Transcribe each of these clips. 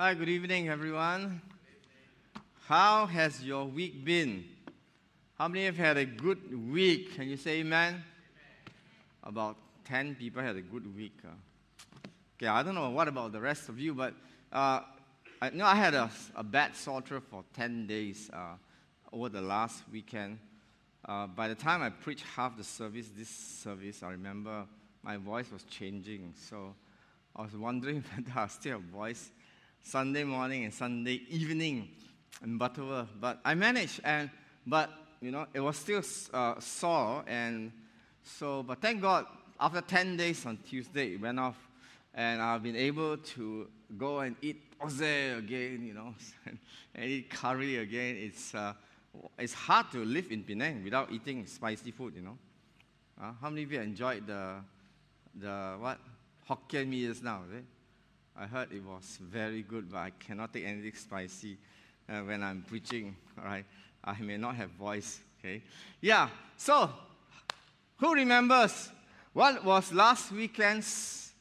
Hi, good evening, everyone. How has your week been? How many have had a good week? Can you say amen? About 10 people had a good week. uh. Okay, I don't know what about the rest of you, but uh, I know I had a, a bad sore throat for 10 days uh, over the last weekend. Uh, by the time I preached half the service, this service, I remember my voice was changing. So I was wondering whether I still have voice Sunday morning and Sunday evening in Butterworth. But I managed, and but you know it was still uh, sore, and so but thank God after 10 days on Tuesday it went off, and I've been able to go and eat ose again, you know, and eat curry again. It's uh, it's hard to live in Penang without eating spicy food, you know. Uh, how many of you enjoyed the the what Hokkien just now? It? I heard it was very good, but I cannot take anything spicy uh, when I'm preaching. All right, I may not have voice. Okay, yeah. So, who remembers what was last weekend's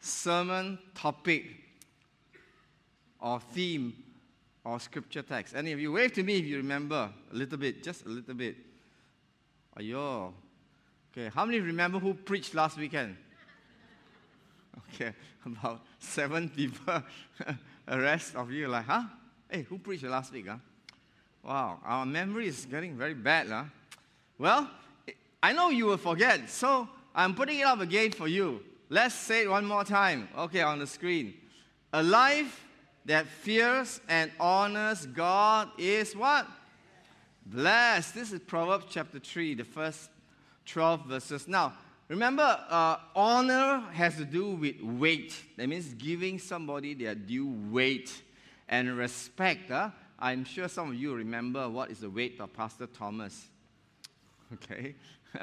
sermon topic or theme or scripture text? Any of you wave to me if you remember a little bit, just a little bit. Ayo. Okay, how many remember who preached last weekend? Okay, about seven people. the rest of you like, huh? Hey, who preached last week? Huh? Wow, our memory is getting very bad. Huh? Well, I know you will forget, so I'm putting it up again for you. Let's say it one more time. Okay, on the screen. A life that fears and honors God is what? Blessed. This is Proverbs chapter 3, the first 12 verses. Now, Remember, uh, honor has to do with weight. That means giving somebody their due weight and respect. Uh, I'm sure some of you remember what is the weight of Pastor Thomas. Okay?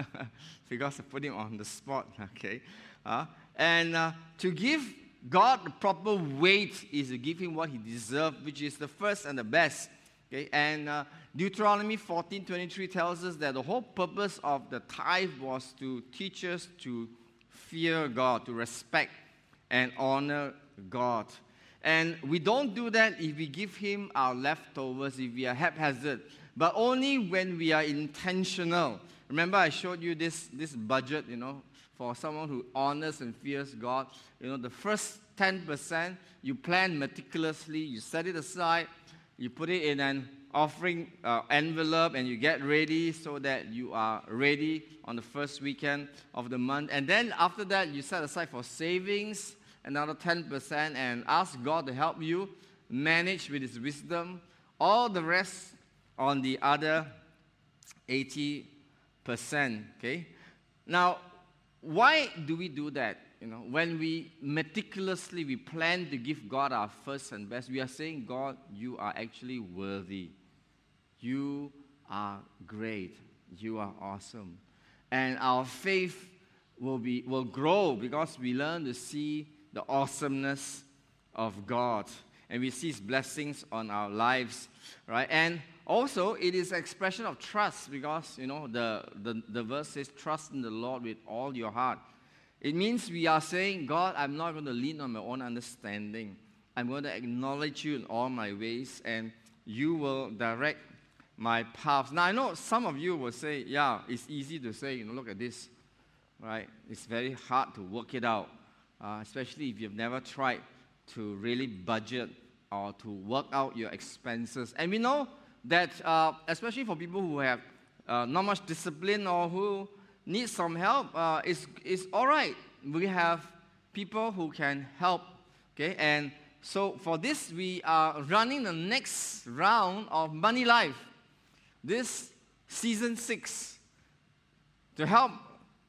because I put him on the spot. Okay? Uh, and uh, to give God the proper weight is to give him what he deserves, which is the first and the best. Okay? And uh, Deuteronomy 14:23 tells us that the whole purpose of the tithe was to teach us to fear God, to respect and honor God. And we don't do that if we give Him our leftovers, if we are haphazard, but only when we are intentional. Remember, I showed you this, this budget, you know, for someone who honors and fears God. You know, the first 10% you plan meticulously, you set it aside, you put it in an offering uh, envelope and you get ready so that you are ready on the first weekend of the month. And then after that, you set aside for savings another 10% and ask God to help you manage with His wisdom. All the rest on the other 80%. Okay? Now, why do we do that? You know, when we meticulously we plan to give God our first and best, we are saying, God, you are actually worthy. You are great. You are awesome. And our faith will, be, will grow because we learn to see the awesomeness of God. And we see His blessings on our lives, right? And also, it is expression of trust because, you know, the, the, the verse says, trust in the Lord with all your heart. It means we are saying, God, I'm not going to lean on my own understanding. I'm going to acknowledge you in all my ways, and you will direct my paths. Now, I know some of you will say, yeah, it's easy to say, you know, look at this, right? It's very hard to work it out, uh, especially if you've never tried to really budget or to work out your expenses. And we know that, uh, especially for people who have uh, not much discipline or who need some help, uh, it's, it's all right. We have people who can help, okay? And so for this, we are running the next round of Money Life this season six to help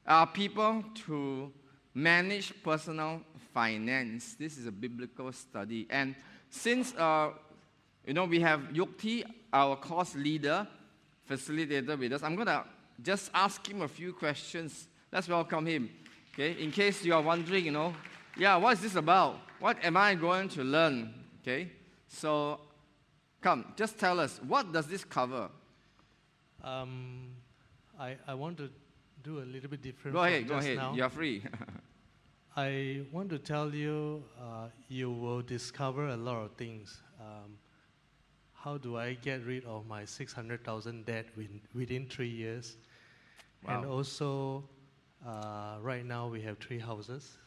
our people to manage personal finance. This is a biblical study. And since, uh, you know, we have Yukti, our course leader, facilitator with us, I'm going to just ask him a few questions. Let's welcome him. Okay, in case you are wondering, you know, yeah, what is this about? What am I going to learn? Okay, so come, just tell us, what does this cover? Um, I, I want to do a little bit different. Go ahead, go ahead. Now. You're free. I want to tell you, uh, you will discover a lot of things. Um, how do I get rid of my 600,000 debt within, within three years? And also, uh, right now we have three houses,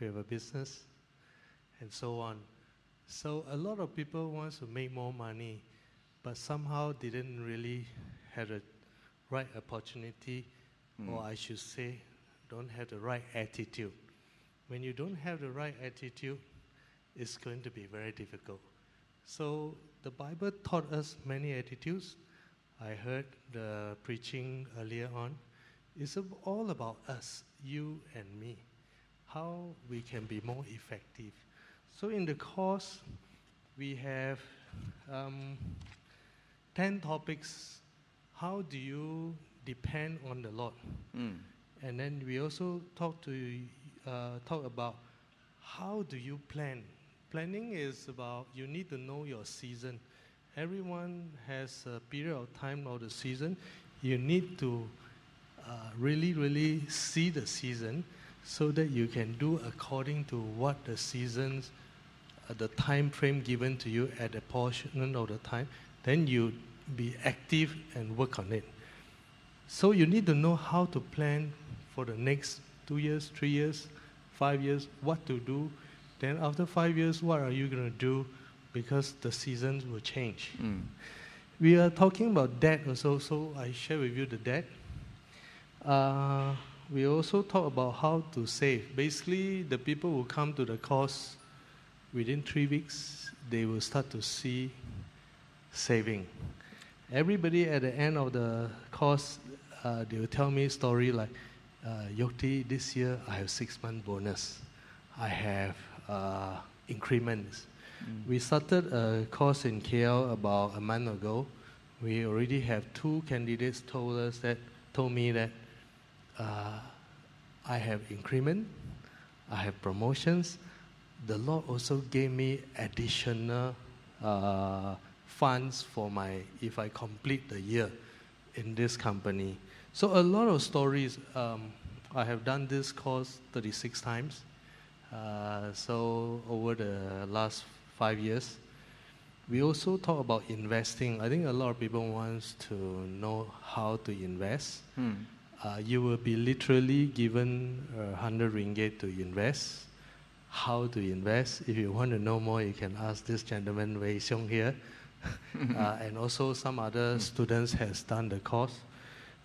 we have a business, and so on. So a lot of people wants to make more money, but somehow didn't really have the right opportunity, or I should say, don't have the right attitude. When you don't have the right attitude, it's going to be very difficult. So the Bible taught us many attitudes. I heard the preaching earlier on. It's all about us, you and me, how we can be more effective. So in the course, we have um, 10 topics. How do you depend on the Lord? Mm. And then we also talk to uh, talk about how do you plan. Planning is about you need to know your season. Everyone has a period of time of the season. You need to uh, really, really see the season so that you can do according to what the seasons, uh, the time frame given to you at a portion of the time. Then you be active and work on it. So you need to know how to plan for the next two years, three years, five years, what to do. Then after five years, what are you going to do? Because the seasons will change. Mm. We are talking about debt also, so I share with you the debt. Uh, we also talk about how to save. Basically, the people who come to the course within three weeks, they will start to see saving. Everybody at the end of the course, uh, they will tell me story like, uh, Yokti, this year I have six month bonus. I have uh, increments. We started a course in KL about a month ago. We already have two candidates told us that told me that uh, I have increment, I have promotions. The Lord also gave me additional uh, funds for my if I complete the year in this company. So a lot of stories. Um, I have done this course 36 times. Uh, so over the last five years, we also talk about investing. I think a lot of people wants to know how to invest. Mm. Uh, you will be literally given uh, 100 ringgit to invest. How to invest? If you want to know more, you can ask this gentleman Wei Xiong here. uh, and also some other students has done the course.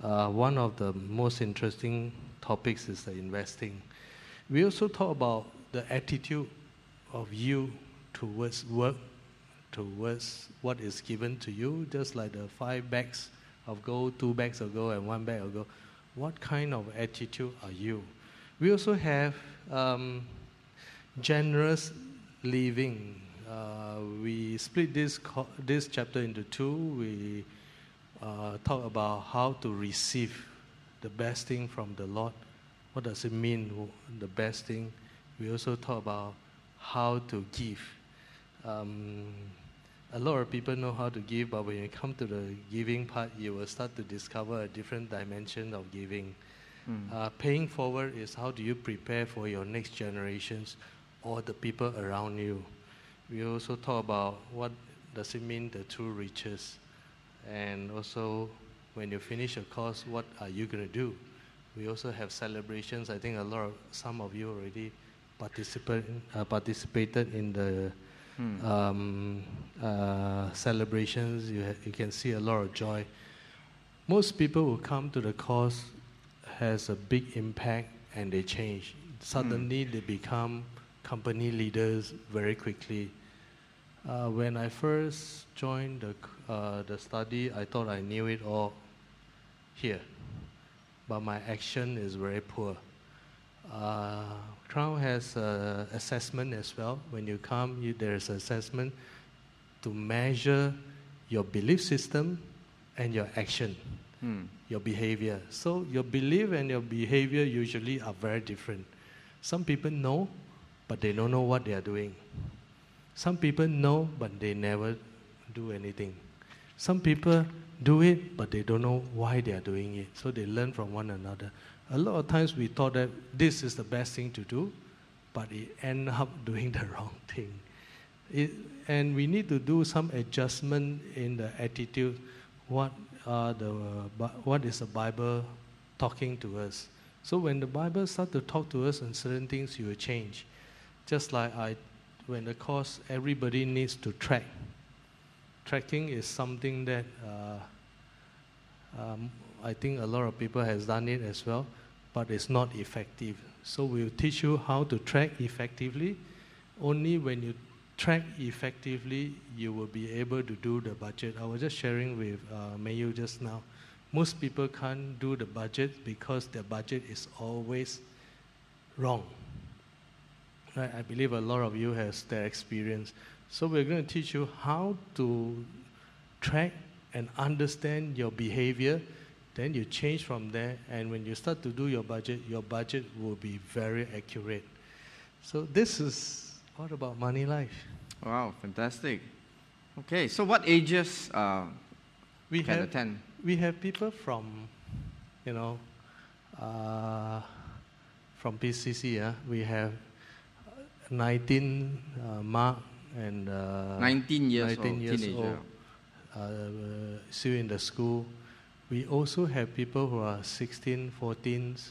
Uh, one of the most interesting topics is the investing. We also talk about the attitude of you towards work, towards what is given to you, just like the five bags of gold, two bags of gold, and one bag of gold. What kind of attitude are you? We also have um, generous living. Uh, we split this co- this chapter into two. We uh, talk about how to receive the best thing from the Lord. What does it mean, the best thing? We also talk about how to give. Um, a lot of people know how to give, but when you come to the giving part, you will start to discover a different dimension of giving. Mm. Uh, paying forward is how do you prepare for your next generations or the people around you. We also talk about what does it mean the true riches, and also when you finish a course, what are you going to do? We also have celebrations. I think a lot of some of you already participate, uh, participated in the Mm. um, uh, celebrations. You, ha- you can see a lot of joy. Most people who come to the course has a big impact and they change. Suddenly they become company leaders very quickly. Uh, when I first joined the, uh, the study, I thought I knew it all here, but my action is very poor. Uh, Crown has uh, assessment as well. When you come, you, there is assessment to measure your belief system and your action, Mm. your behavior. So your belief and your behavior usually are very different. Some people know, but they don't know what they are doing. Some people know, but they never do anything. Some people do it, but they don't know why they are doing it. So they learn from one another. A lot of times we thought that this is the best thing to do, but it end up doing the wrong thing. It, and we need to do some adjustment in the attitude. What are the what is the Bible talking to us? So when the Bible starts to talk to us on certain things, you will change. Just like I, when the course, everybody needs to track. Tracking is something that uh, um, I think a lot of people has done it as well, but it's not effective. So we'll teach you how to track effectively. Only when you track effectively, you will be able to do the budget. I was just sharing with uh, Mayu just now. Most people can't do the budget because their budget is always wrong. Right? I believe a lot of you has that experience. So we're going to teach you how to track and understand your behavior. Then you change from there, and when you start to do your budget, your budget will be very accurate. So this is all about money life? Wow, fantastic. Okay, so what ages uh, we can have, attend? We have people from, you know, uh, from PCC. Yeah, we have 19 uh, Mark and uh, 19 years 19 old, years teenager. old, uh, still in the school. We also have people who are 16, 14s.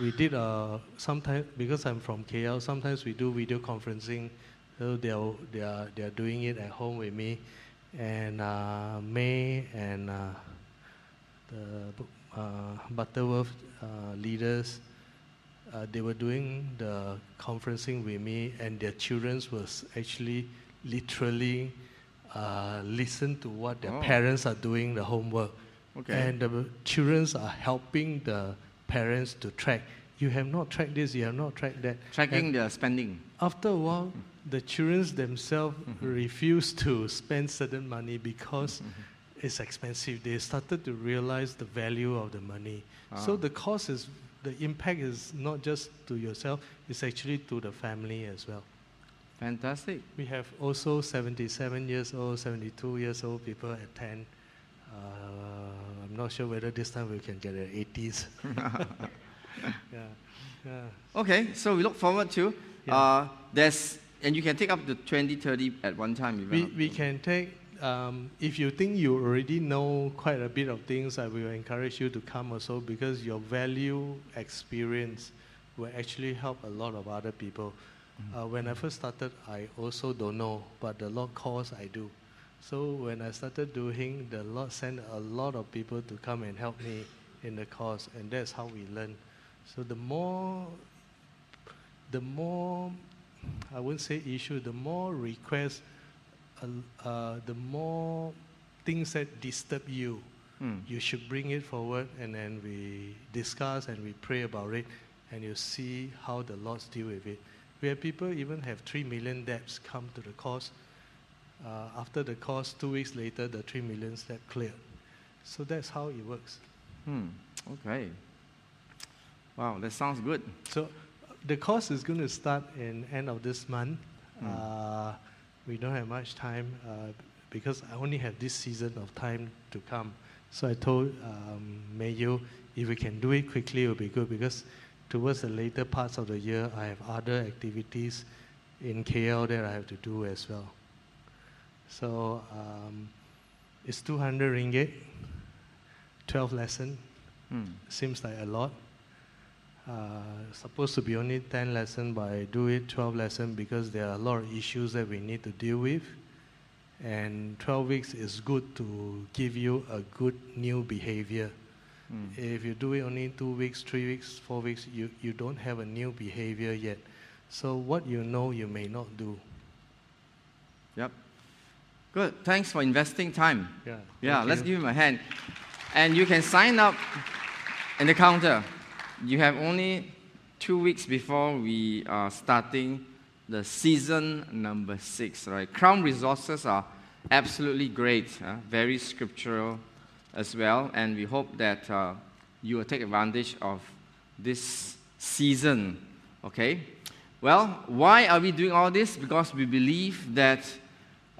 We did uh, sometimes because I'm from KL. Sometimes we do video conferencing. So they are they are they are doing it at home with me, and uh, May and uh, the uh, Butterworth uh, leaders. Uh, they were doing the conferencing with me, and their children was actually literally uh, listen to what their Oh. parents are doing the homework. Okay. And the children are helping the parents to track. You have not tracked this, you have not tracked that. Tracking And the spending. after a while, the children themselves Mhm. refuse to spend certain money because Mm-hmm. it's expensive. They started to realize the value of the money. So Ah. the cost is, the impact is not just to yourself, it's actually to the family as well. Fantastic. We have also 77 years old, 72 years old people attend. Uh, I'm not sure whether this time we can get an 80s. yeah, yeah. Okay, so we look forward to. Yeah. Uh, there's, and you can take up to 20, 30 at one time. We, we can take, um, if you think you already know quite a bit of things, I will encourage you to come also because your value experience will actually help a lot of other people. Uh, when I first started, I also don't know, but the Lord calls I do. So when I started doing, the Lord sent a lot of people to come and help me in the course, and that's how we learn. So the more, the more, I wouldn't say issue, the more requests, uh, uh, the more things that disturb you, Hmm. you should bring it forward, and then we discuss and we pray about it, and you see how the Lord's deal with it. We have people even have three million debts come to the course. Uh, after the course, two weeks later, the three million debt cleared. So that's how it works. Hmm. Okay. Wow, that sounds good. So uh, the course is going to start in end of this month. Hmm. Uh, we don't have much time uh, because I only have this season of time to come. So I told um, Mayu, if we can do it quickly, it will be good because towards the later parts of the year, I have other activities in KL that I have to do as well. So um, it's 200 ringgit, 12 lesson. Hmm. Seems like a lot. Uh, supposed to be only 10 lesson, but I do it 12 lesson because there are a lot of issues that we need to deal with. And 12 weeks is good to give you a good new behavior. Hmm. If you do it only two weeks, three weeks, four weeks, you, you don't have a new behavior yet. So what you know, you may not do. Yep. Good. Thanks for investing time. Yeah. Yeah, let's you. give him a hand. And you can sign up in the counter. You have only two weeks before we are starting the season number six, right? Crown resources are absolutely great, uh, very scriptural as well, and we hope that uh, you will take advantage of this season, okay? Well, why are we doing all this? Because we believe that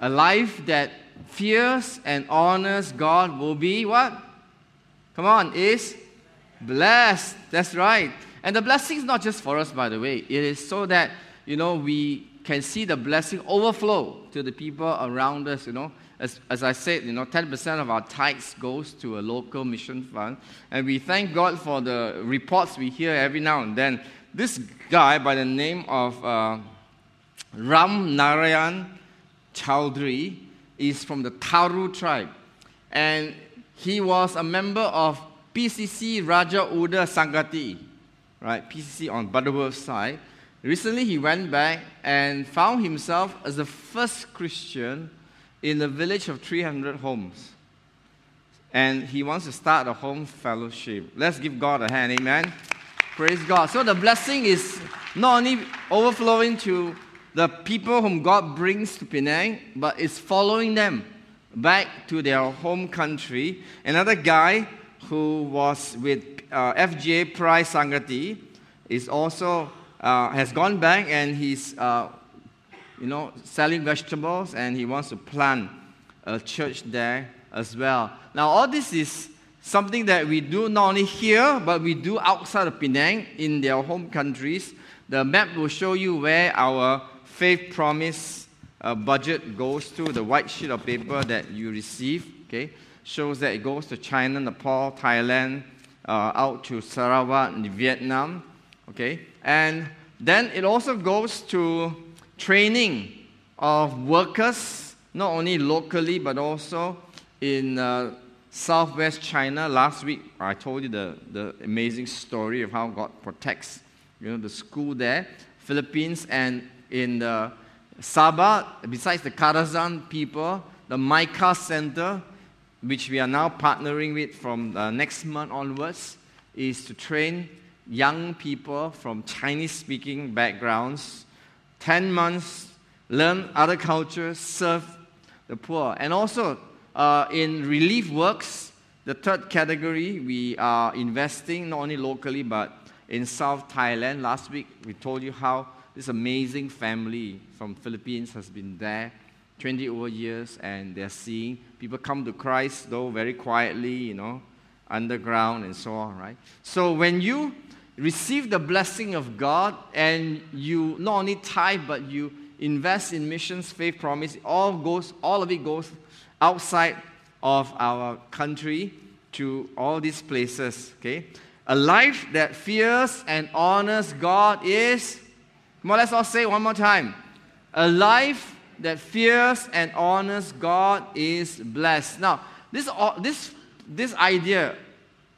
a life that fears and honors God will be what? Come on, is blessed. That's right. And the blessing is not just for us, by the way. It is so that you know, we can see the blessing overflow to the people around us, you know. As, as I said, you know, 10% of our tithes goes to a local mission fund. And we thank God for the reports we hear every now and then. This guy by the name of uh, Ram Narayan Chowdhury is from the Tharu tribe. And he was a member of PCC Raja Uda Sangati, right? PCC on Butterworth side. Recently, he went back and found himself as the first Christian in a village of 300 homes. And he wants to start a home fellowship. Let's give God a hand, amen. Praise God. So the blessing is not only overflowing to the people whom God brings to Penang, but is following them back to their home country. Another guy who was with uh, FGA Prize Sangati is also uh, has gone back and he's uh, you know selling vegetables and he wants to plant a church there as well. Now all this is something that we do not only here but we do outside of Penang in their home countries. The map will show you where our faith promise uh, budget goes to. The white sheet of paper that you receive, okay, shows that it goes to China, Nepal, Thailand, uh, out to Sarawak, Vietnam, okay, and then it also goes to training of workers, not only locally but also in uh, southwest China. Last week, I told you the, the amazing story of how God protects you know, the school there. Philippines and in the Sabah, besides the Kadazan people, the Micah Center, which we are now partnering with from next month onwards, is to train young people from Chinese speaking backgrounds, 10 months, learn other cultures, serve the poor. And also uh, in relief works, the third category, we are investing not only locally but in South Thailand. Last week we told you how this amazing family from Philippines has been there 20 over years and they're seeing people come to Christ though very quietly, you know, underground and so on, right? So when you receive the blessing of God and you not only tithe but you invest in missions, faith, promise, all goes all of it goes outside of our country to all these places, okay? A life that fears and honors God is On, let's all say one more time. A life that fears and honors God is blessed. Now, this, this, this idea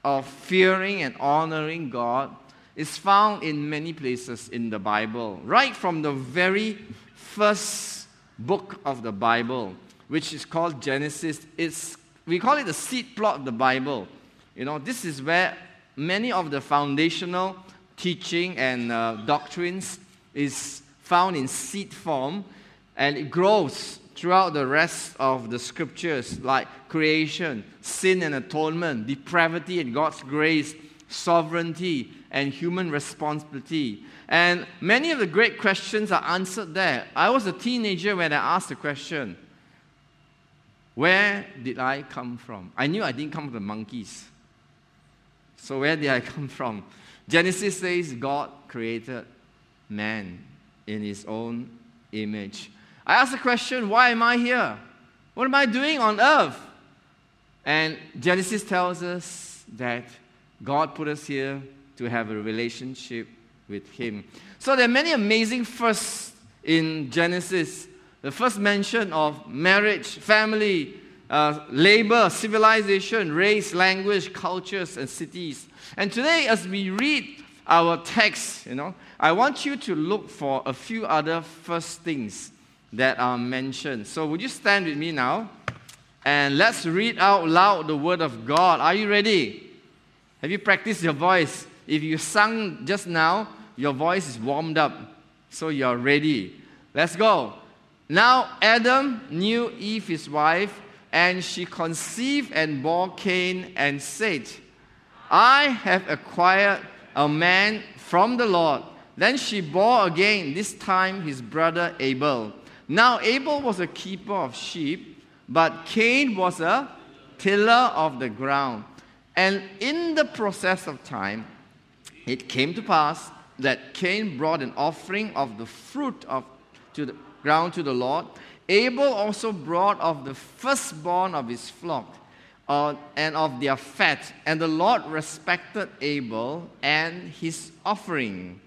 of fearing and honoring God is found in many places in the Bible, right from the very first book of the Bible, which is called Genesis. It's, we call it the seed plot of the Bible. You know, this is where many of the foundational teaching and uh, doctrines is found in seed form and it grows throughout the rest of the scriptures like creation, sin and atonement, depravity and God's grace, sovereignty, and human responsibility. And many of the great questions are answered there. I was a teenager when I asked the question Where did I come from? I knew I didn't come from the monkeys. So, where did I come from? Genesis says God created man in his own image. I ask the question, why am I here? What am I doing on earth? And Genesis tells us that God put us here to have a relationship with Him. So there are many amazing firsts in Genesis. The first mention of marriage, family, uh, labor, civilization, race, language, cultures, and cities. And today, as we read our text, you know, I want you to look for a few other first things that are mentioned. So, would you stand with me now? And let's read out loud the Word of God. Are you ready? Have you practiced your voice? If you sung just now, your voice is warmed up. So you're ready. Let's go. Now Adam knew Eve, his wife, and she conceived and bore Cain and said, I have acquired a man from the Lord. Then she bore again, this time his brother Abel. Now Abel was a keeper of sheep, but Cain was a tiller of the ground. And in the process of time, it came to pass that Cain brought an offering of the fruit of to the ground to the Lord, Abel also brought of the firstborn of his flock uh, and of their fat, and the Lord respected Abel and his offering.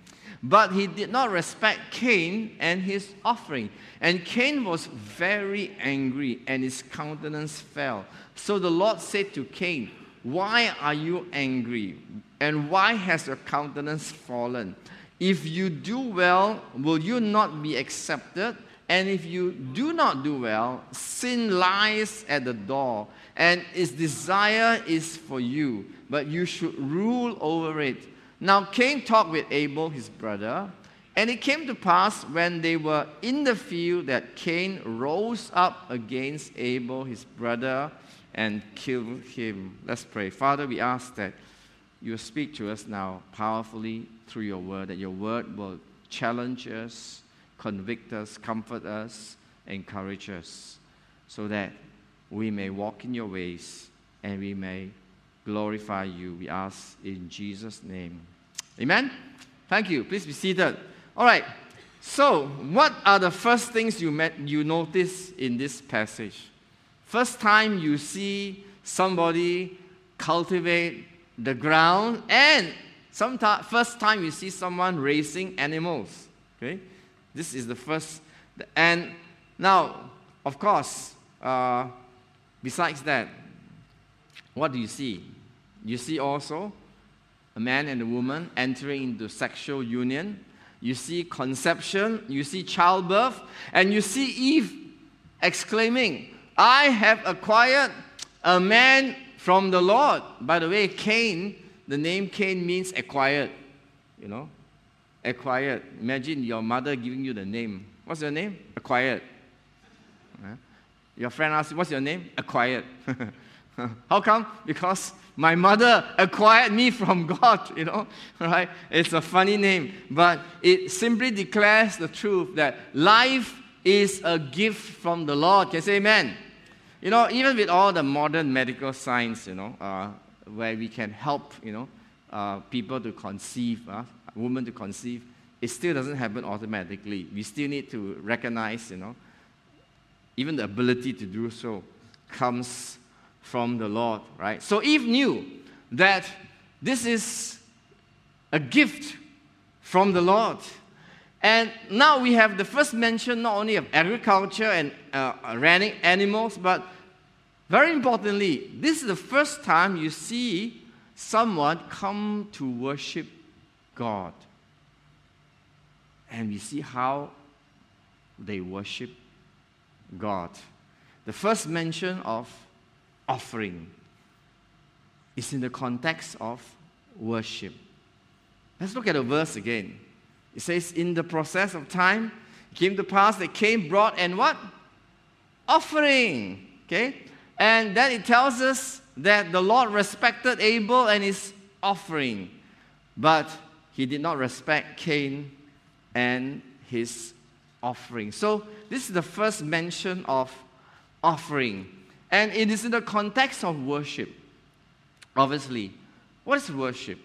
But he did not respect Cain and his offering. And Cain was very angry, and his countenance fell. So the Lord said to Cain, Why are you angry? And why has your countenance fallen? If you do well, will you not be accepted? And if you do not do well, sin lies at the door, and its desire is for you, but you should rule over it. Now Cain talked with Abel, his brother, and it came to pass when they were in the field that Cain rose up against Abel, his brother, and killed him. Let's pray. Father, we ask that you speak to us now powerfully through your word, that your word will challenge us, convict us, comfort us, encourage us, so that we may walk in your ways and we may glorify you. We ask in Jesus' name. Amen? Thank you. Please be seated. All right. So, what are the first things you, met, you notice in this passage? First time you see somebody cultivate the ground, and sometime, first time you see someone raising animals. Okay? This is the first. And now, of course, uh, besides that, what do you see? You see also a man and a woman entering into sexual union. You see conception, you see childbirth, and you see Eve exclaiming, I have acquired a man from the Lord. By the way, Cain, the name Cain means acquired. You know, acquired. Imagine your mother giving you the name. What's your name? Acquired. Your friend asks, What's your name? Acquired. How come? Because my mother acquired me from God, you know, right? It's a funny name, but it simply declares the truth that life is a gift from the Lord. Can you say amen? You know, even with all the modern medical science, you know, uh, where we can help, you know, uh, people to conceive, uh, women to conceive, it still doesn't happen automatically. We still need to recognize, you know, even the ability to do so comes from the Lord, right? So Eve knew that this is a gift from the Lord. And now we have the first mention not only of agriculture and uh, running animals, but very importantly, this is the first time you see someone come to worship God. And we see how they worship God. The first mention of offering is in the context of worship. Let's look at the verse again. It says, In the process of time, came to pass that Cain brought and what? Offering. Okay? And then it tells us that the Lord respected Abel and his offering, but he did not respect Cain and his offering. So, this is the first mention of offering. And it is in the context of worship. Obviously, what is worship?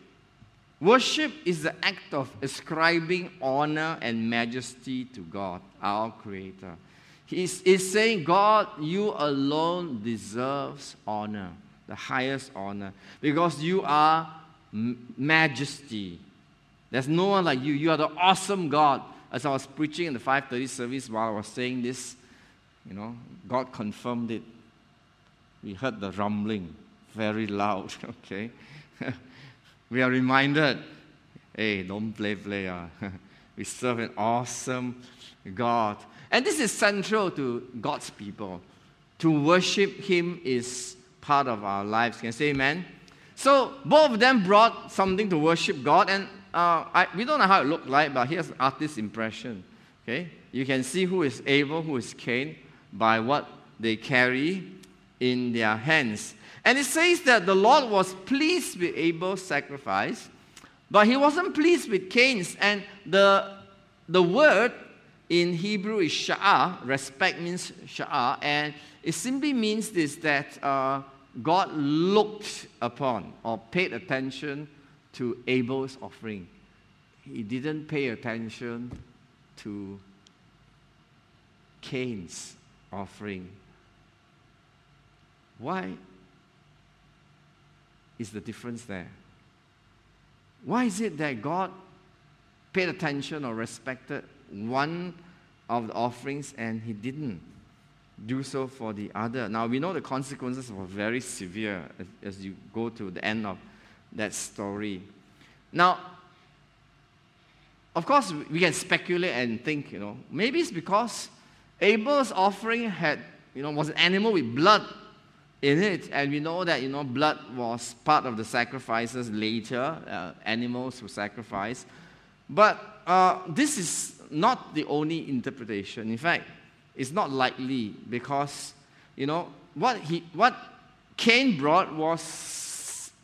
Worship is the act of ascribing honor and majesty to God, our Creator. He is saying, God, you alone deserves honor, the highest honor, because you are majesty. There's no one like you. You are the awesome God. As I was preaching in the 5:30 service while I was saying this, you know, God confirmed it we heard the rumbling very loud, okay? we are reminded hey, don't play, play. Uh. we serve an awesome God. And this is central to God's people. To worship Him is part of our lives. Can you say amen? So both of them brought something to worship God, and uh, I, we don't know how it looked like, but here's artist's impression. Okay, you can see who is Abel, who is Cain, by what they carry in their hands. And it says that the Lord was pleased with Abel's sacrifice, but he wasn't pleased with Cain's. And the, the word in Hebrew is sha'ah, respect means sha'ah, and it simply means this that uh, God looked upon or paid attention to Abel's offering. he didn't pay attention to Cain's offering. Why is the difference there? Why is it that God paid attention or respected one of the offerings and he didn't do so for the other? Now, we know the consequences were very severe as, as you go to the end of that story. Now, of course, we can speculate and think, you know, maybe it's because Abel's offering had, you know, was an animal with blood in it, and we know that, you know, blood was part of the sacrifices later, uh, animals were sacrificed. But uh, this is not the only interpretation. In fact, it's not likely because, you know, what, he, what Cain brought was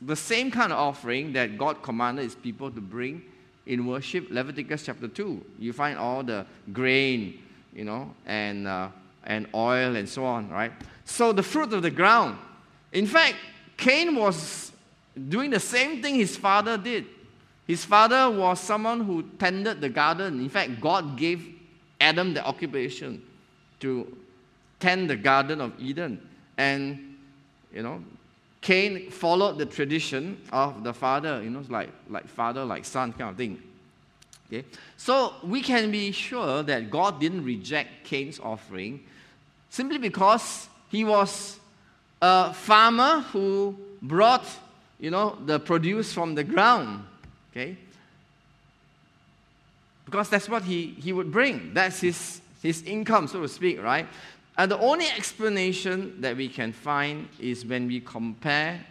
the same kind of offering that God commanded his people to bring in worship, Leviticus chapter 2. You find all the grain, you know, and, uh, and oil and so on, right? So the fruit of the ground. In fact, Cain was doing the same thing his father did. His father was someone who tended the garden. In fact, God gave Adam the occupation to tend the Garden of Eden. And, you know, Cain followed the tradition of the father, you know, like, like father, like son kind of thing. Okay? So we can be sure that God didn't reject Cain's offering simply because he was a farmer who brought, you know, the produce from the ground. Okay? Because that's what he, he would bring. That's his, his income, so to speak, right? And the only explanation that we can find is when we compare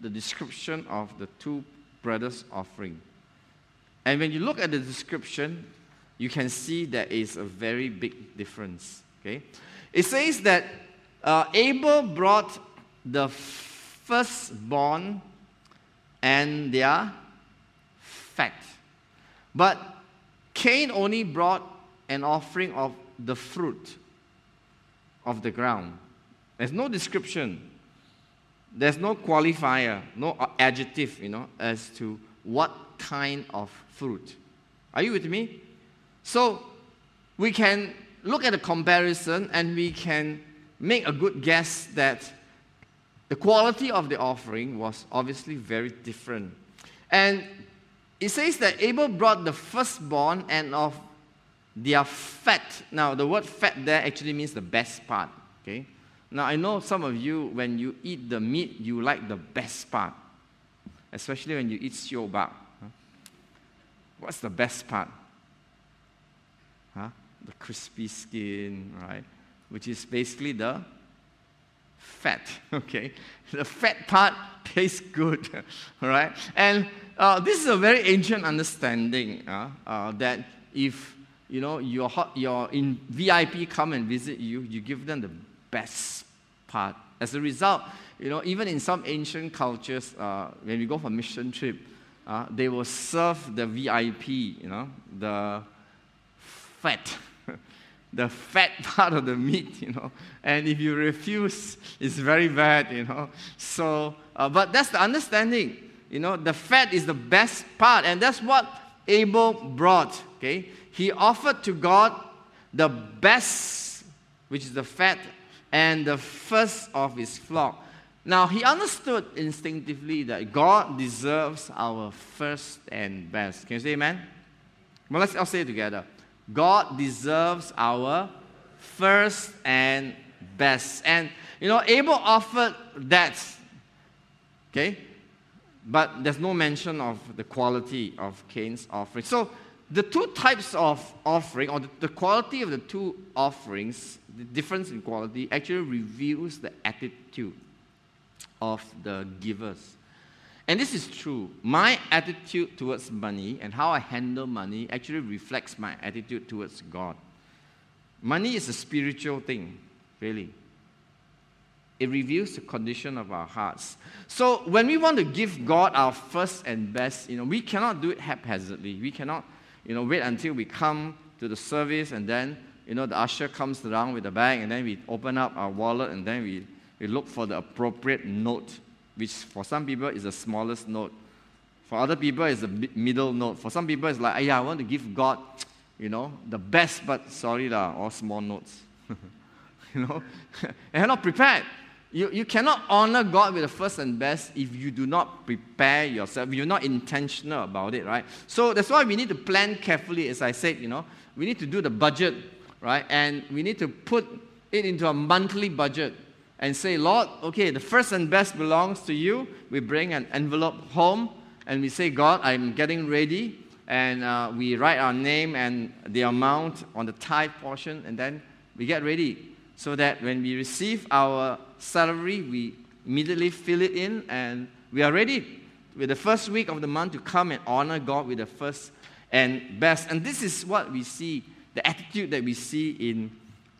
the description of the two brothers' offering. And when you look at the description, you can see there is a very big difference. Okay? It says that uh, Abel brought the firstborn and their fat. But Cain only brought an offering of the fruit of the ground. There's no description. There's no qualifier, no adjective, you know, as to what kind of fruit. Are you with me? So we can look at a comparison and we can make a good guess that the quality of the offering was obviously very different. And it says that Abel brought the firstborn and of their fat. Now, the word fat there actually means the best part. Okay? Now, I know some of you, when you eat the meat, you like the best part, especially when you eat sio bak. Huh? What's the best part? Huh? The crispy skin, right? Which is basically the fat, okay? The fat part tastes good, all right? And uh, this is a very ancient understanding uh, uh, that if you know, your, your in VIP come and visit you, you give them the best part. As a result, you know, even in some ancient cultures, uh, when we go for mission trip, uh, they will serve the VIP, you know, the fat, the fat part of the meat, you know. And if you refuse, it's very bad, you know. So, uh, but that's the understanding, you know, the fat is the best part, and that's what Abel brought, okay he offered to God the best, which is the fat, and the first of his flock. Now, he understood instinctively that God deserves our first and best. Can you say amen? Well, let's all say it together. God deserves our first and best. And, you know, Abel offered that. Okay? But there's no mention of the quality of Cain's offering. So, the two types of offering, or the, the, quality of the two offerings, the difference in quality, actually reveals the attitude of the givers. And this is true. My attitude towards money and how I handle money actually reflects my attitude towards God. Money is a spiritual thing, really. It reveals the condition of our hearts. So when we want to give God our first and best, you know, we cannot do it haphazardly. We cannot you know, wait until we come to the service and then, you know, the usher comes around with the bag and then we open up our wallet and then we, we look for the appropriate note, which for some people is the smallest note. For other people, it's the middle note. For some people, it's like, yeah, I want to give God, you know, the best, but sorry, lah, all small notes. you know, and you're not prepared. You, you cannot honor God with the first and best if you do not prepare yourself, you're not intentional about it, right? So that's why we need to plan carefully, as I said, you know. We need to do the budget, right? And we need to put it into a monthly budget and say, Lord, okay, the first and best belongs to you. We bring an envelope home and we say, God, I'm getting ready. And uh, we write our name and the amount on the tithe portion, and then we get ready so that when we receive our salary, we immediately fill it in and we are ready with the first week of the month to come and honor God with the first and best. And this is what we see, the attitude that we see in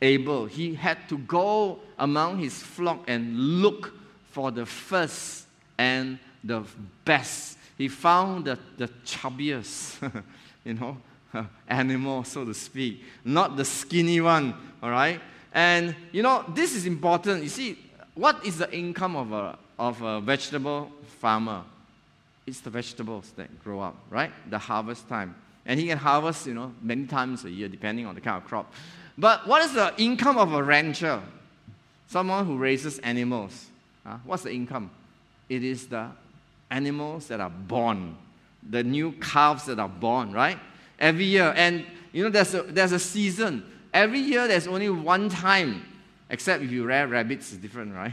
Abel. He had to go among his flock and look for the first and the best. He found the, the chubbiest, you know, animal, so to speak, not the skinny one, all right? And you know, this is important. You see, what is the income of a, of a vegetable farmer? It's the vegetables that grow up, right? The harvest time. And he can harvest, you know, many times a year, depending on the kind of crop. But what is the income of a rancher? Someone who raises animals. Huh? What's the income? It is the animals that are born, the new calves that are born, right? Every year. And, you know, there's a, there's a season. Every year there's only one time, except if you rear rabbits, it's different, right?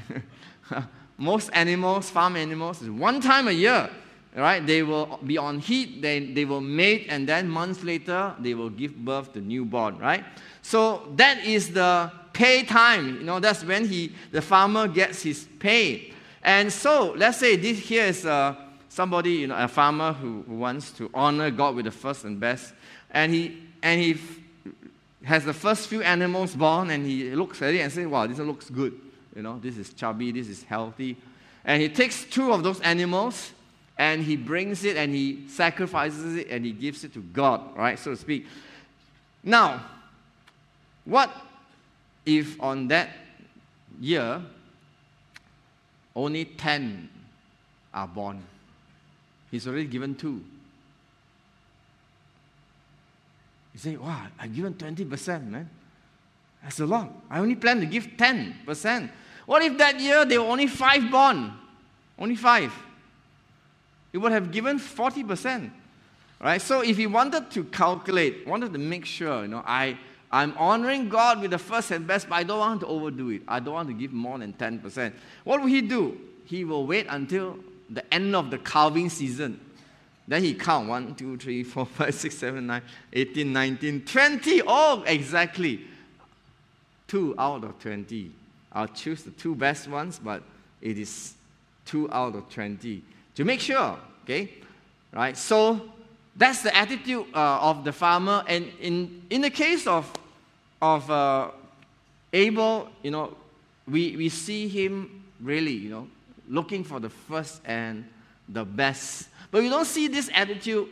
Most animals, farm animals, is one time a year, right? They will be on heat, they, they will mate, and then months later, they will give birth to newborn, right? So that is the pay time. You know, that's when he, the farmer gets his pay. And so, let's say this here is uh, somebody, you know, a farmer who, who wants to honor God with the first and best, and he and he has the first few animals born and he looks at it and says, wow, this looks good. You know, this is chubby, this is healthy. And he takes two of those animals and he brings it and he sacrifices it and he gives it to God, right, so to speak. Now, what if on that year only 10 are born? He's already given two. You say, wow, I've given 20%, man. That's a lot. I only plan to give 10%. What if that year there were only five born? Only five. He would have given 40%. Right? So if he wanted to calculate, wanted to make sure, you know, I, I'm honoring God with the first and best, but I don't want to overdo it. I don't want to give more than 10%. What will he do? He will wait until the end of the calving season then he count 1, 2, 3, 4, 5, 6, 7, 9, 18, 19, 20. Oh, exactly. Two out of 20. I'll choose the two best ones, but it is two out of 20 to make sure. Okay? Right? So that's the attitude uh, of the farmer. And in, in the case of, of uh, Abel, you know, we, we see him really, you know, looking for the first and the best but we don't see this attitude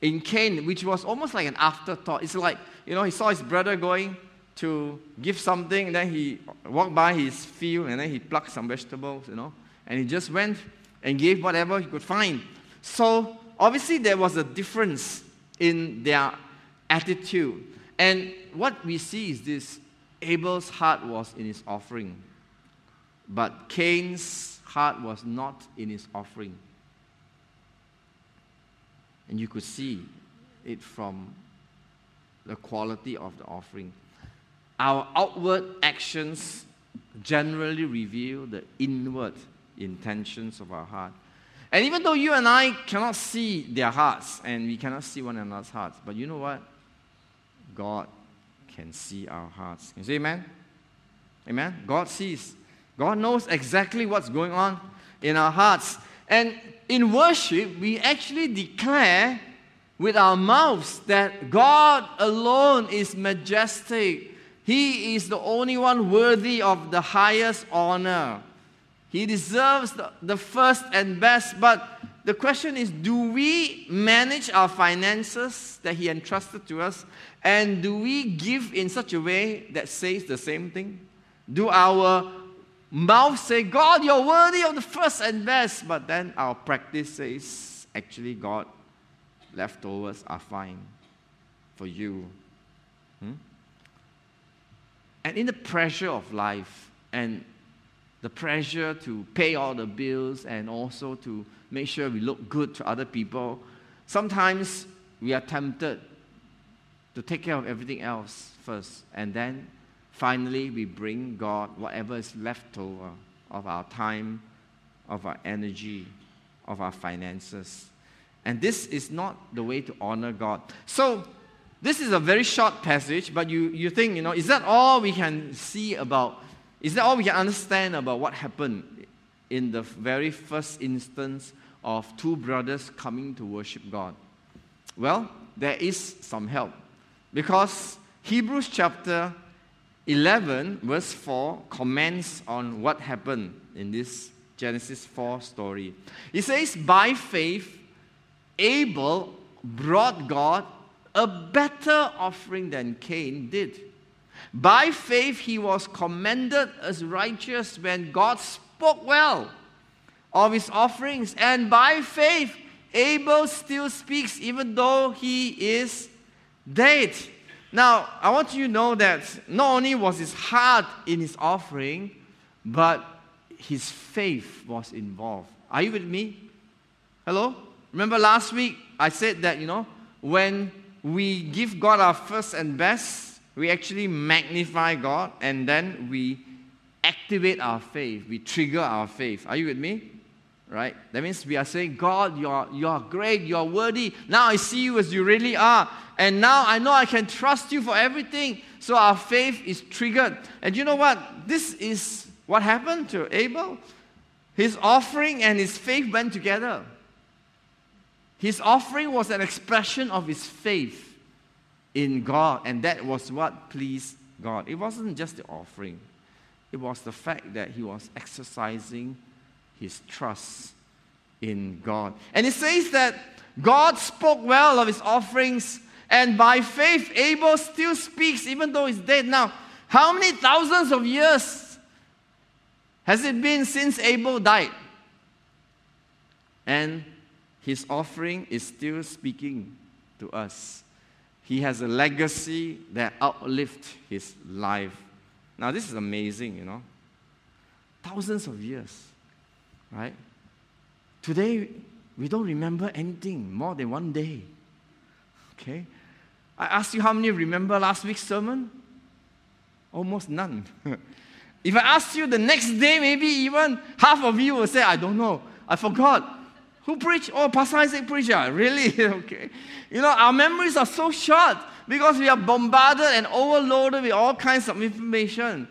in Cain, which was almost like an afterthought. It's like, you know, he saw his brother going to give something, and then he walked by his field, and then he plucked some vegetables, you know, and he just went and gave whatever he could find. So, obviously, there was a difference in their attitude. And what we see is this Abel's heart was in his offering, but Cain's heart was not in his offering. And you could see it from the quality of the offering. Our outward actions generally reveal the inward intentions of our heart. And even though you and I cannot see their hearts and we cannot see one another's hearts, but you know what? God can see our hearts. Can you say amen? Amen? God sees. God knows exactly what's going on in our hearts. And in worship, we actually declare with our mouths that God alone is majestic. He is the only one worthy of the highest honor. He deserves the, first and best. But the question is do we manage our finances that He entrusted to us? And do we give in such a way that says the same thing? Do our mouth say, God, you're worthy of the first and best, but then our practice says actually, God, leftovers are fine for you. Hmm? And in the pressure of life and the pressure to pay all the bills and also to make sure we look good to other people, sometimes we are tempted to take care of everything else first. And then finally, we bring God whatever is left over of our time, of our energy, of our finances. And this is not the way to honor God. So, this is a very short passage, but you, you think, you know, is that all we can see about, is that all we can understand about what happened in the very first instance of two brothers coming to worship God? Well, there is some help because Hebrews chapter 11, verse 4, comments on what happened in this Genesis 4 story. It says, By faith, Abel brought God a better offering than Cain did. By faith, he was commended as righteous when God spoke well of his offerings. And by faith, Abel still speaks even though he is dead. Now, I want you to know that not only was his heart in his offering, but his faith was involved. Are you with me? Hello? Remember last week I said that, you know, when we give God our first and best, we actually magnify God and then we activate our faith. We trigger our faith. Are you with me? Right? That means we are saying, God, you're, you're great, you're worthy. Now I see you as you really are. And now I know I can trust you for everything. So our faith is triggered. And you know what? This is what happened to Abel. His offering and his faith went together. His offering was an expression of his faith in God, and that was what pleased God. It wasn't just the offering, it was the fact that he was exercising his trust in God. And it says that God spoke well of his offerings, and by faith, Abel still speaks even though he's dead. Now, how many thousands of years has it been since Abel died? And his offering is still speaking to us. He has a legacy that outlived his life. Now, this is amazing, you know. Thousands of years, right? Today, we don't remember anything more than one day. Okay? I asked you how many remember last week's sermon? Almost none. if I ask you the next day, maybe even half of you will say, I don't know. I forgot. Who preached? Oh, Pastor Isaac preacher. Ah, really? okay. You know, our memories are so short because we are bombarded and overloaded with all kinds of information.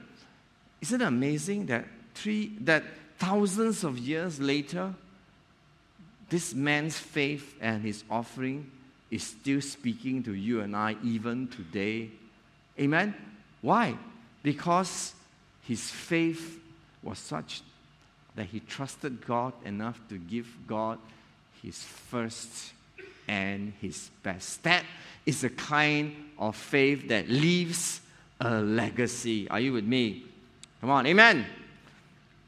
Isn't it amazing that three that thousands of years later, this man's faith and his offering is still speaking to you and I even today? Amen? Why? Because his faith was such that he trusted God enough to give God his first and his best. That is a kind of faith that leaves a legacy. Are you with me? Come on, amen.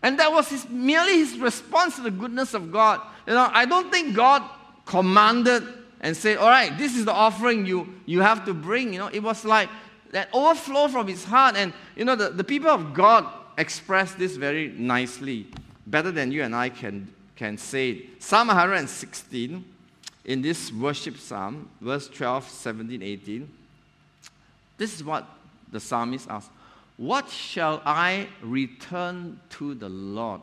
And that was his, merely his response to the goodness of God. You know, I don't think God commanded and said, All right, this is the offering you, you have to bring. You know, it was like that overflow from his heart. And, you know, the, the people of God expressed this very nicely better than you and I can, can say it. Psalm 116, in this worship psalm, verse 12, 17, 18, this is what the psalmist asks What shall I return to the Lord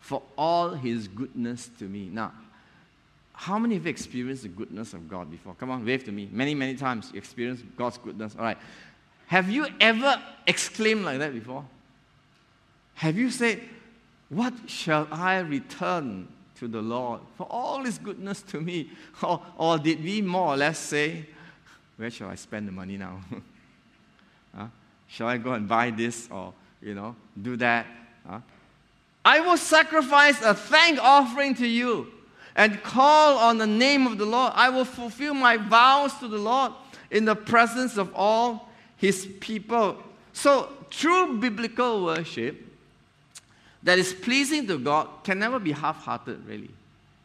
for all his goodness to me? Now, how many of you experienced the goodness of God before? Come on, wave to me. Many, many times you experienced God's goodness. All right. Have you ever exclaimed like that before? Have you said, what shall I return to the Lord for all his goodness to me? Or, or did we more or less say, Where shall I spend the money now? huh? Shall I go and buy this or, you know, do that? Huh? I will sacrifice a thank offering to you and call on the name of the Lord. I will fulfill my vows to the Lord in the presence of all his people. So, true biblical worship that is pleasing to God can never be half hearted, really.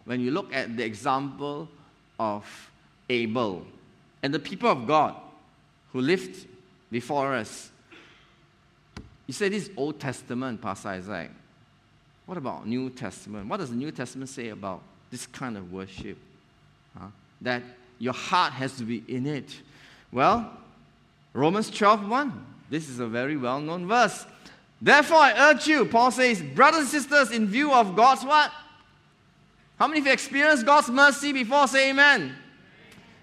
when you look at the example of Abel and the people of God who lived before us. You say this Old Testament, Pastor Isaac. What about New Testament? What does the New Testament say about this kind of worship? Huh? That your heart has to be in it. Well, Romans 12 1. This is a very well known verse. Therefore, I urge you, Paul says, brothers and sisters, in view of God's what? How many of you experienced God's mercy before? Say amen.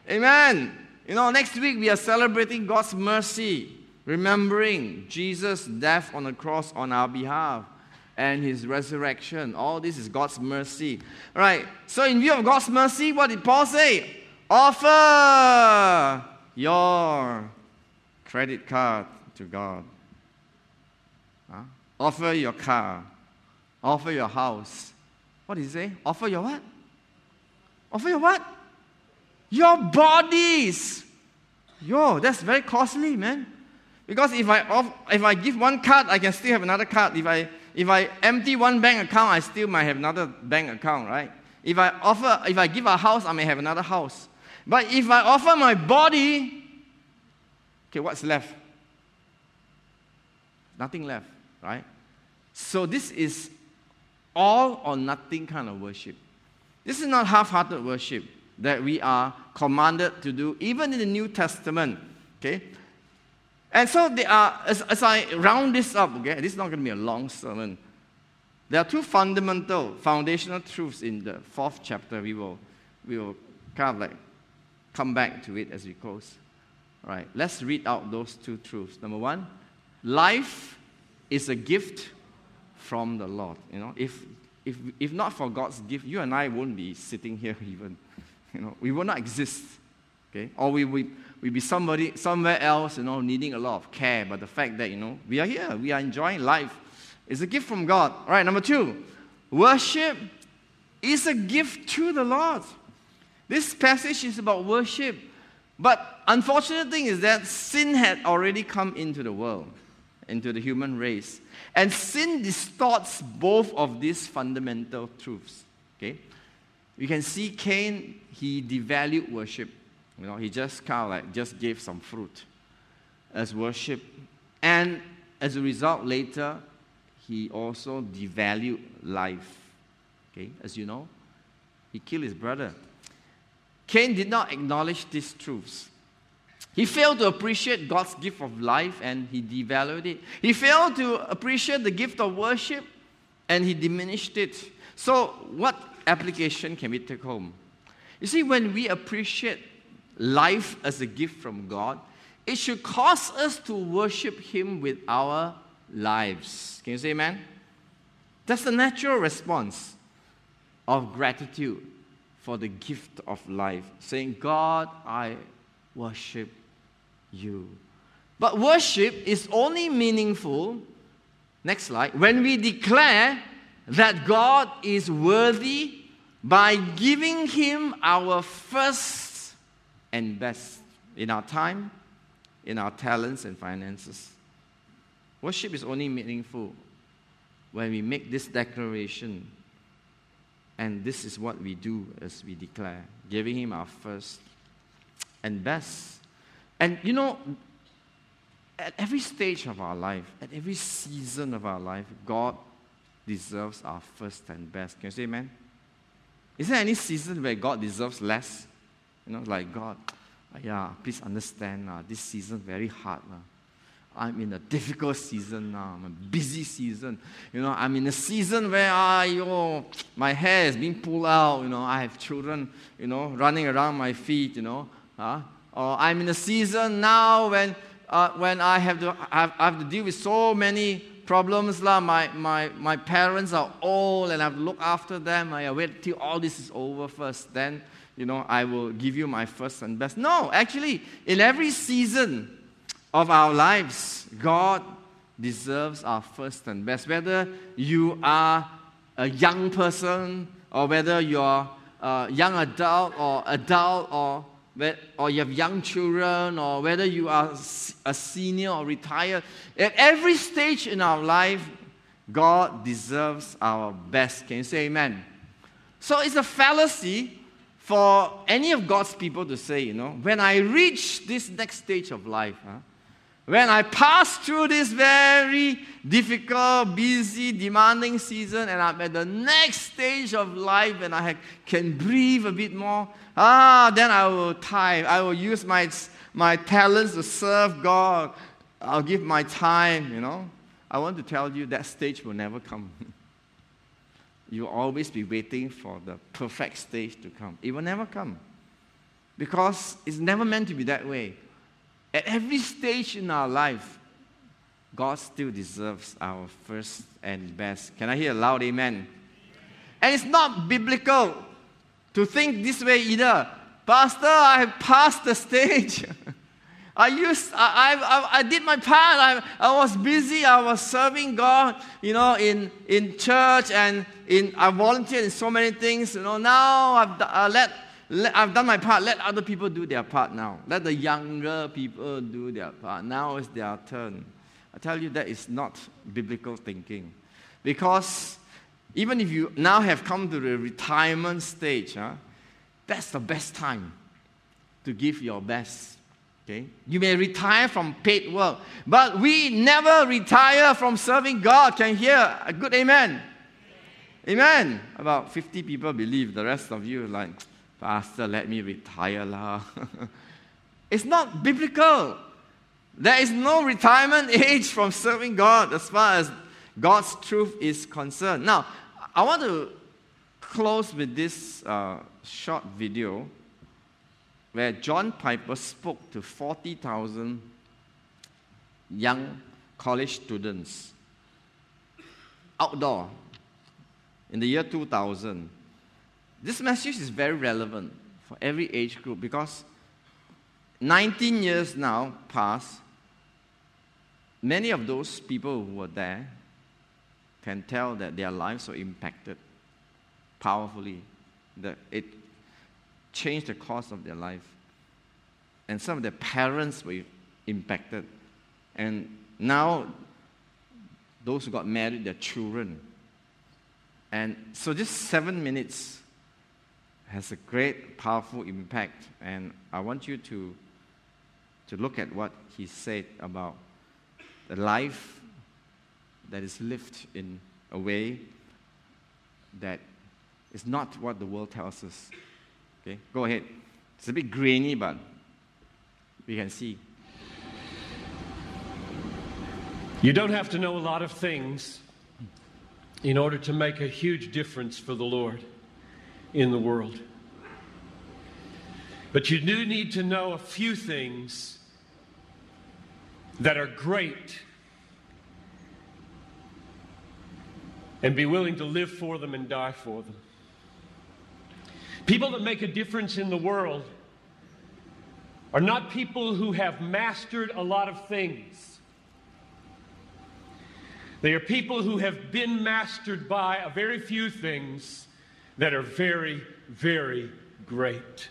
Amen. You know, next week we are celebrating God's mercy, remembering Jesus' death on the cross on our behalf and his resurrection. All this is God's mercy. All right. So, in view of God's mercy, what did Paul say? Offer your credit card to God. Huh? Offer your car. Offer your house. What did he say? Offer your what? Offer your what? Your bodies. Yo, that's very costly, man. Because if I off, if I give one card, I can still have another card. If I if I empty one bank account, I still might have another bank account, right? If I offer, if I give a house, I may have another house. But if I offer my body, okay, what's left? Nothing left, right? So this is all or nothing kind of worship. This is not half hearted worship that we are commanded to do, even in the New Testament. Okay? And so there are, as, as I round this up, okay, this is not going to be a long sermon. There are two fundamental, foundational truths in the fourth chapter. We will, we will kind of like come back to it as we close. All right, let's read out those two truths. Number one, life is a gift from the Lord. You know, if, if, if not for God's gift, you and I won't be sitting here even. You know, we will not exist. Okay? Or we would we be somebody somewhere else, you know, needing a lot of care. But the fact that, you know, we are here, we are enjoying life, is a gift from God. All right, number two, worship is a gift to the Lord. This passage is about worship. But unfortunate thing is that sin had already come into the world, into the human race. And sin distorts both of these fundamental truths. Okay? You can see Cain, he devalued worship. You know, he just kind of like just gave some fruit as worship. And as a result, later, he also devalued life. Okay, as you know, he killed his brother. Cain did not acknowledge these truths. He failed to appreciate God's gift of life and he devalued it. He failed to appreciate the gift of worship and he diminished it. So, what application can we take home? You see, when we appreciate life as a gift from God, it should cause us to worship Him with our lives. Can you say amen? That's the natural response of gratitude for the gift of life, saying, God, I worship you. But worship is only meaningful, next slide, when we declare that God is worthy by giving Him our first and best in our time, in our talents and finances. Worship is only meaningful when we make this declaration, and this is what we do as we declare, giving Him our first and best. And you know, at every stage of our life, at every season of our life, God deserves our first and best. Can you say amen? Is there any season where God deserves less? You know, like God, yeah, please understand, uh, this season very hard. Uh. I'm in a difficult season now. I'm a busy season. You know, I'm in a season where I, know, my hair is being pulled out. You know, I have children, you know, running around my feet. You know, uh, or I'm in a season now when, uh, when I have to I have, I have to deal with so many problems lah. My, my, my parents are old and I have to look after them. I wait till all this is over first. Then, you know, I will give you my first and best. No, actually, in every season of our lives, God deserves our first and best. Whether you are a young person or whether you're a young adult or adult or or you have young children, or whether you are a senior or retired, at every stage in our life, God deserves our best. Can you say amen? So it's a fallacy for any of God's people to say, you know, when I reach this next stage of life, huh, when I pass through this very difficult, busy, demanding season, and I'm at the next stage of life and I can breathe a bit more, ah, then I will time, I will use my, my talents to serve God. I'll give my time, you know. I want to tell you that stage will never come. You'll always be waiting for the perfect stage to come. It will never come. Because it's never meant to be that way. At every stage in our life, God still deserves our first and best. Can I hear a loud amen? And it's not biblical to think this way either. Pastor, I have passed the stage. I used, I, I, I did my part. I, I was busy. I was serving God, you know, in, in church and in, I volunteered in so many things. You know, now I've, uh, let, let, I've done my part. Let other people do their part now. Let the younger people do their part. Now it's their turn. I tell you, that is not biblical thinking. Because even if you now have come to the retirement stage, huh, that's the best time to give your best Okay? You may retire from paid work, but we never retire from serving God. Can hear a good amen? Amen. About 50 people believe, the rest of you like, Pastor, let me retire lah. it's not biblical. There is no retirement age from serving God as far as God's truth is concerned. Now, I want to close with this uh, short video where John Piper spoke to 40,000 young college students outdoor in the year 2000. This message is very relevant for every age group because 19 years now pass. Many of those people who were there can tell that their lives were impacted powerfully. That it changed the course of their life. And some of their parents were impacted. And now, those who got married, their children. And so, just seven minutes has a great, powerful impact. And I want you to, to look at what he said about the life that is lived in a way that is not what the world tells us. Okay, go ahead. It's a bit grainy, but we can see. You don't have to know a lot of things in order to make a huge difference for the Lord in the world. But you do need to know a few things that are great and be willing to live for them and die for them. People that make a difference in the world are not people who have mastered a lot of things. They are people who have been mastered by a very few things that are very, very great.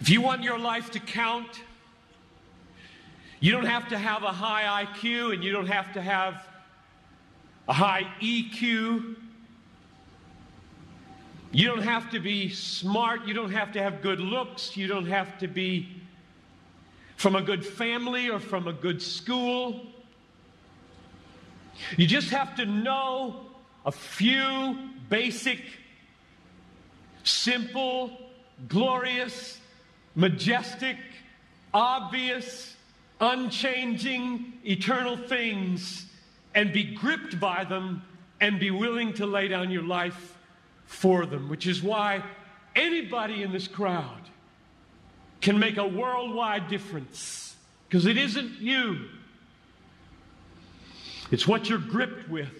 If you want your life to count, you don't have to have a high IQ and you don't have to have a high EQ. You don't have to be smart. You don't have to have good looks. You don't have to be from a good family or from a good school. You just have to know a few basic, simple, glorious, majestic, obvious, unchanging, eternal things and be gripped by them and be willing to lay down your life for them, which is why anybody in this crowd can make a worldwide difference because it isn't you, it's what you're gripped with.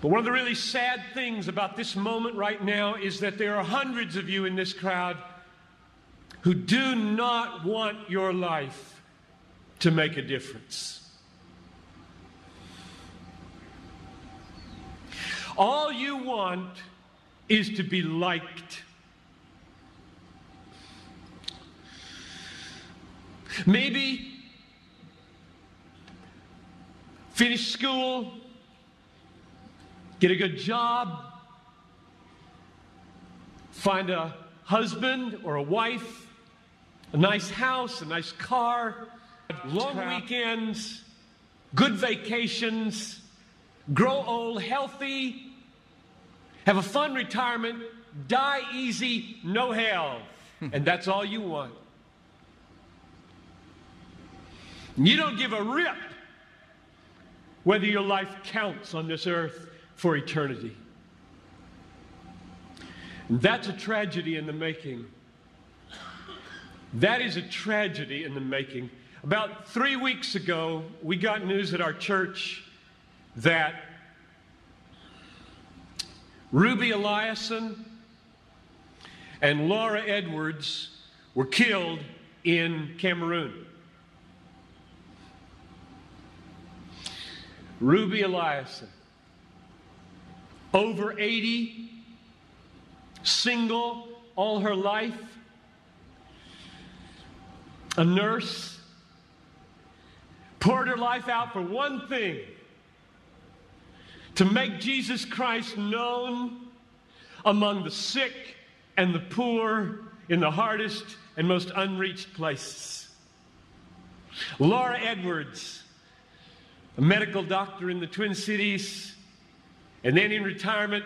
But one of the really sad things about this moment right now is that there are hundreds of you in this crowd who do not want your life to make a difference. All you want is to be liked. Maybe finish school, get a good job, find a husband or a wife, a nice house, a nice car, long weekends, good vacations, grow old healthy, have a fun retirement, die easy, no hell. and that's all you want. You don't give a rip whether your life counts on this earth for eternity. And that's a tragedy in the making. That is a tragedy in the making. About three weeks ago, we got news at our church that Ruby Eliason and Laura Edwards were killed in Cameroon. Ruby Eliason, over 80, single all her life, a nurse, poured her life out for one thing to make Jesus Christ known among the sick and the poor in the hardest and most unreached places. Laura Edwards, a medical doctor in the Twin Cities, and then in retirement,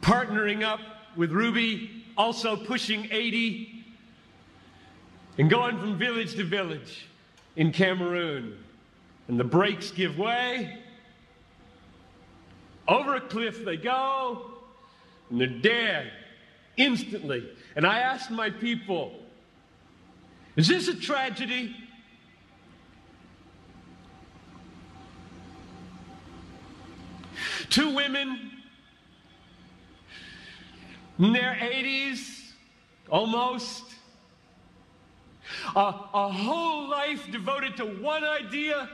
partnering up with Ruby, also pushing 80, and going from village to village in Cameroon. And the brakes give way. Over a cliff they go, and they're dead instantly. And I asked my people, is this a tragedy? Two women in their 80s, almost. A, a whole life devoted to one idea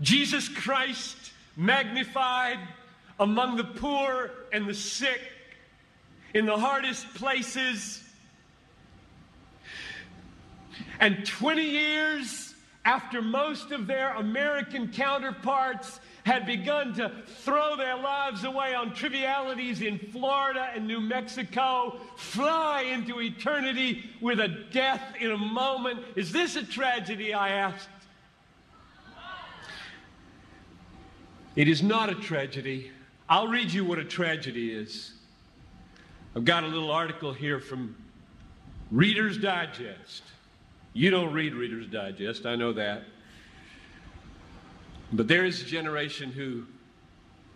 Jesus Christ magnified among the poor and the sick, in the hardest places. And 20 years after most of their American counterparts had begun to throw their lives away on trivialities in Florida and New Mexico, fly into eternity with a death in a moment. Is this a tragedy? I asked. It is not a tragedy. I'll read you what a tragedy is. I've got a little article here from Reader's Digest. You don't read Reader's Digest, I know that. But there is a generation who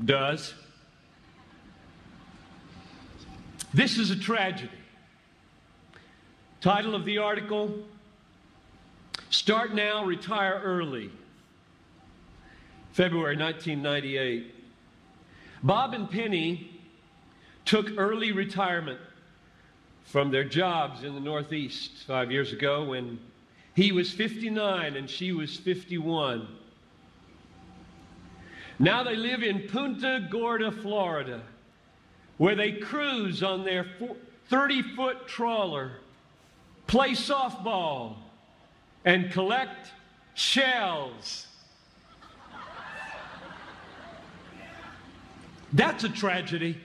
does. This is a tragedy. Title of the article Start Now, Retire Early. February 1998. Bob and Penny took early retirement from their jobs in the Northeast five years ago when he was 59 and she was 51. Now they live in Punta Gorda, Florida, where they cruise on their 30 foot trawler, play softball, and collect shells. That's a tragedy.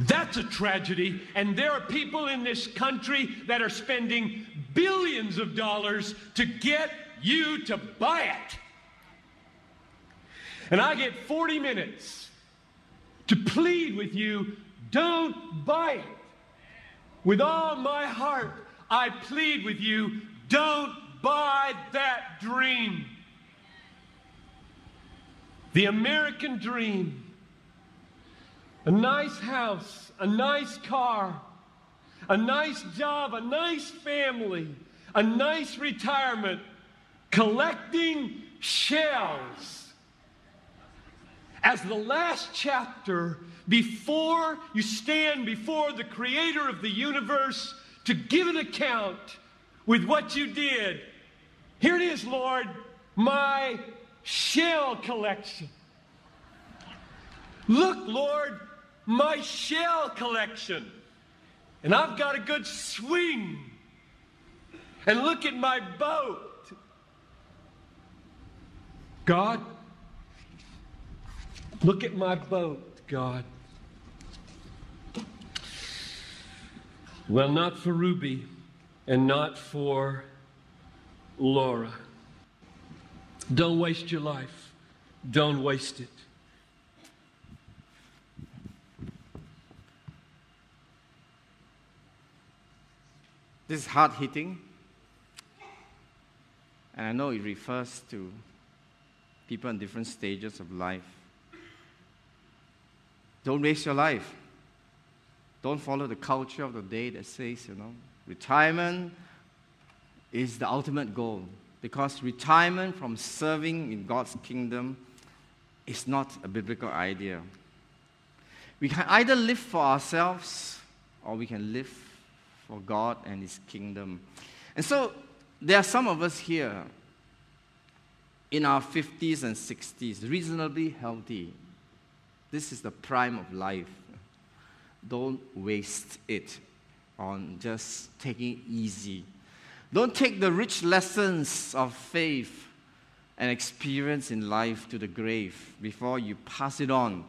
That's a tragedy. And there are people in this country that are spending billions of dollars to get you to buy it. And I get 40 minutes to plead with you don't buy it. With all my heart, I plead with you don't buy that dream. The American dream. A nice house, a nice car, a nice job, a nice family, a nice retirement, collecting shells. As the last chapter, before you stand before the creator of the universe to give an account with what you did, here it is, Lord, my shell collection. Look, Lord, my shell collection. And I've got a good swing. And look at my boat. God, look at my boat, God. Well, not for Ruby and not for Laura. Don't waste your life. Don't waste it. This is hard hitting. And I know it refers to people in different stages of life. Don't waste your life. Don't follow the culture of the day that says, you know, retirement is the ultimate goal. Because retirement from serving in God's kingdom is not a biblical idea. We can either live for ourselves or we can live for God and His kingdom. And so there are some of us here in our 50s and 60s, reasonably healthy. This is the prime of life. Don't waste it on just taking it easy. Don't take the rich lessons of faith and experience in life to the grave before you pass it on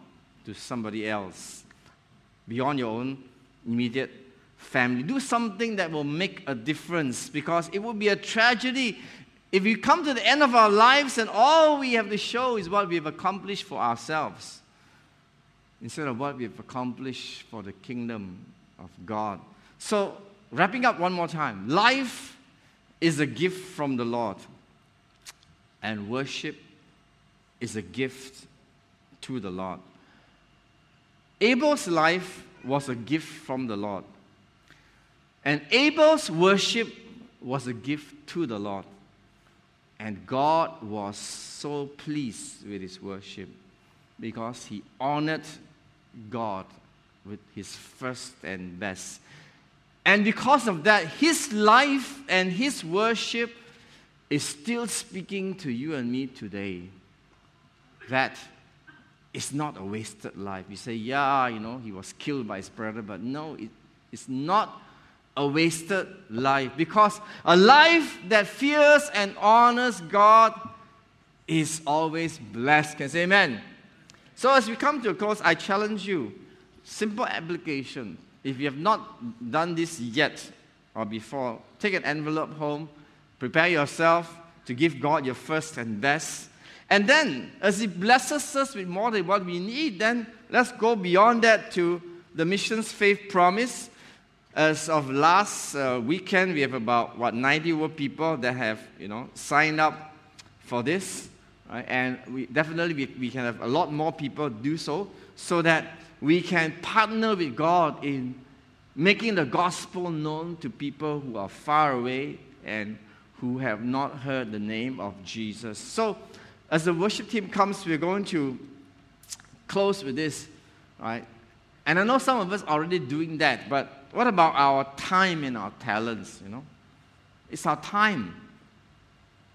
to somebody else beyond your own immediate family. Do something that will make a difference because it would be a tragedy if we come to the end of our lives and all we have to show is what we've accomplished for ourselves instead of what we've accomplished for the kingdom of God. So, wrapping up one more time life is a gift from the Lord, and worship is a gift to the Lord. Abel's life was a gift from the Lord. And Abel's worship was a gift to the Lord. And God was so pleased with his worship because he honored God with his first and best. And because of that, his life and his worship is still speaking to you and me today. That is not a wasted life. You say, yeah, you know, he was killed by his brother, but no, it, it's not a wasted life because a life that fears and honors God is always blessed. Can say amen? So, as we come to a close, I challenge you simple application. If you have not done this yet or before, take an envelope home, prepare yourself to give God your first and best. And then, as He blesses us with more than what we need, then let's go beyond that to the missions faith promise as of last uh, weekend, we have about what 90 people that have you know signed up for this, right? and we definitely we, we can have a lot more people do so, so that we can partner with God in making the gospel known to people who are far away and who have not heard the name of Jesus. So, as the worship team comes, we're going to close with this, right? And I know some of us are already doing that, but what about our time and our talents, you know? It's our time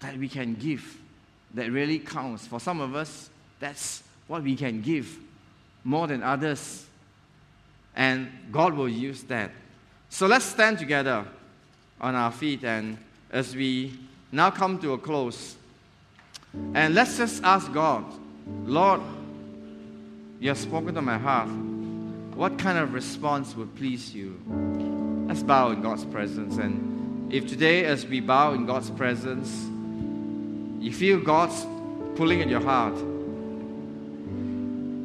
that we can give that really counts. For some of us, that's what we can give more than others. And God will use that. So let's stand together on our feet and as we now come to a close, and let's just ask God, Lord, you have spoken to my heart. What kind of response would please you? Let's bow in God's presence. And if today, as we bow in God's presence, you feel God's pulling at your heart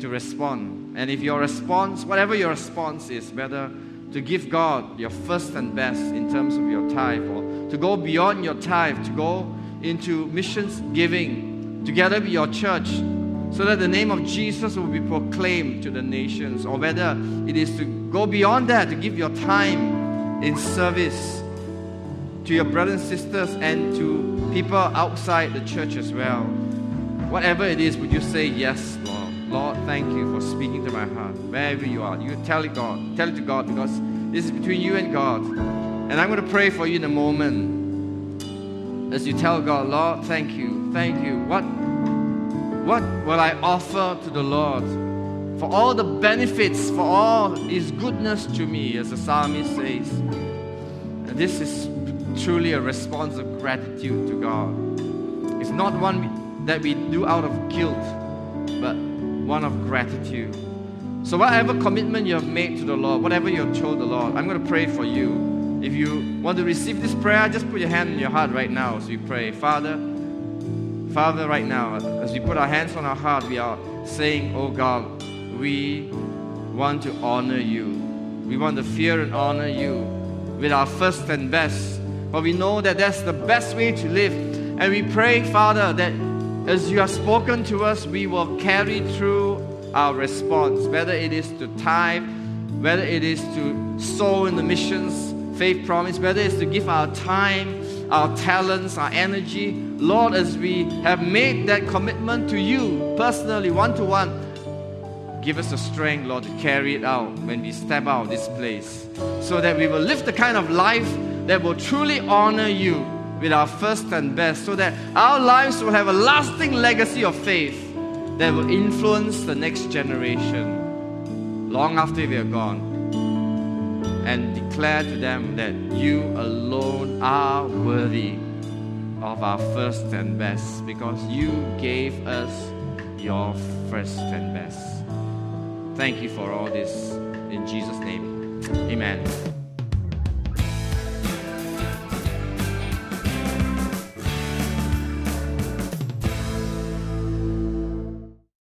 to respond, and if your response, whatever your response is, whether to give God your first and best in terms of your tithe, or to go beyond your tithe, to go into missions giving together with your church, so that the name of Jesus will be proclaimed to the nations, or whether it is to go beyond that, to give your time in service to your brothers and sisters and to people outside the church as well. Whatever it is, would you say, Yes, Lord? Lord, thank you for speaking to my heart. Wherever you are, you tell it God. Tell it to God because this is between you and God. And I'm going to pray for you in a moment. As you tell God, Lord, thank you, thank you. What what will I offer to the Lord for all the benefits, for all His goodness to me, as the psalmist says? And this is truly a response of gratitude to God. It's not one that we do out of guilt, one of gratitude. So, whatever commitment you have made to the Lord, whatever you have told the Lord, I'm going to pray for you. If you want to receive this prayer, just put your hand in your heart right now as we pray. Father, Father, right now, as we put our hands on our heart, we are saying, Oh God, we want to honor you. We want to fear and honor you with our first and best. But we know that that's the best way to live. And we pray, Father, that as you have spoken to us, we will carry through our response, whether it is to tithe, whether it is to sow in the missions, faith promise, whether it's to give our time, our talents, our energy. Lord, as we have made that commitment to you personally, one to one, give us the strength, Lord, to carry it out when we step out of this place so that we will live the kind of life that will truly honor you with our first and best, so that our lives will have a lasting legacy of faith that will influence the next generation long after we are gone and declare to them that you alone are worthy of our first and best because you gave us your first and best. Thank you for all this. In Jesus' name, amen.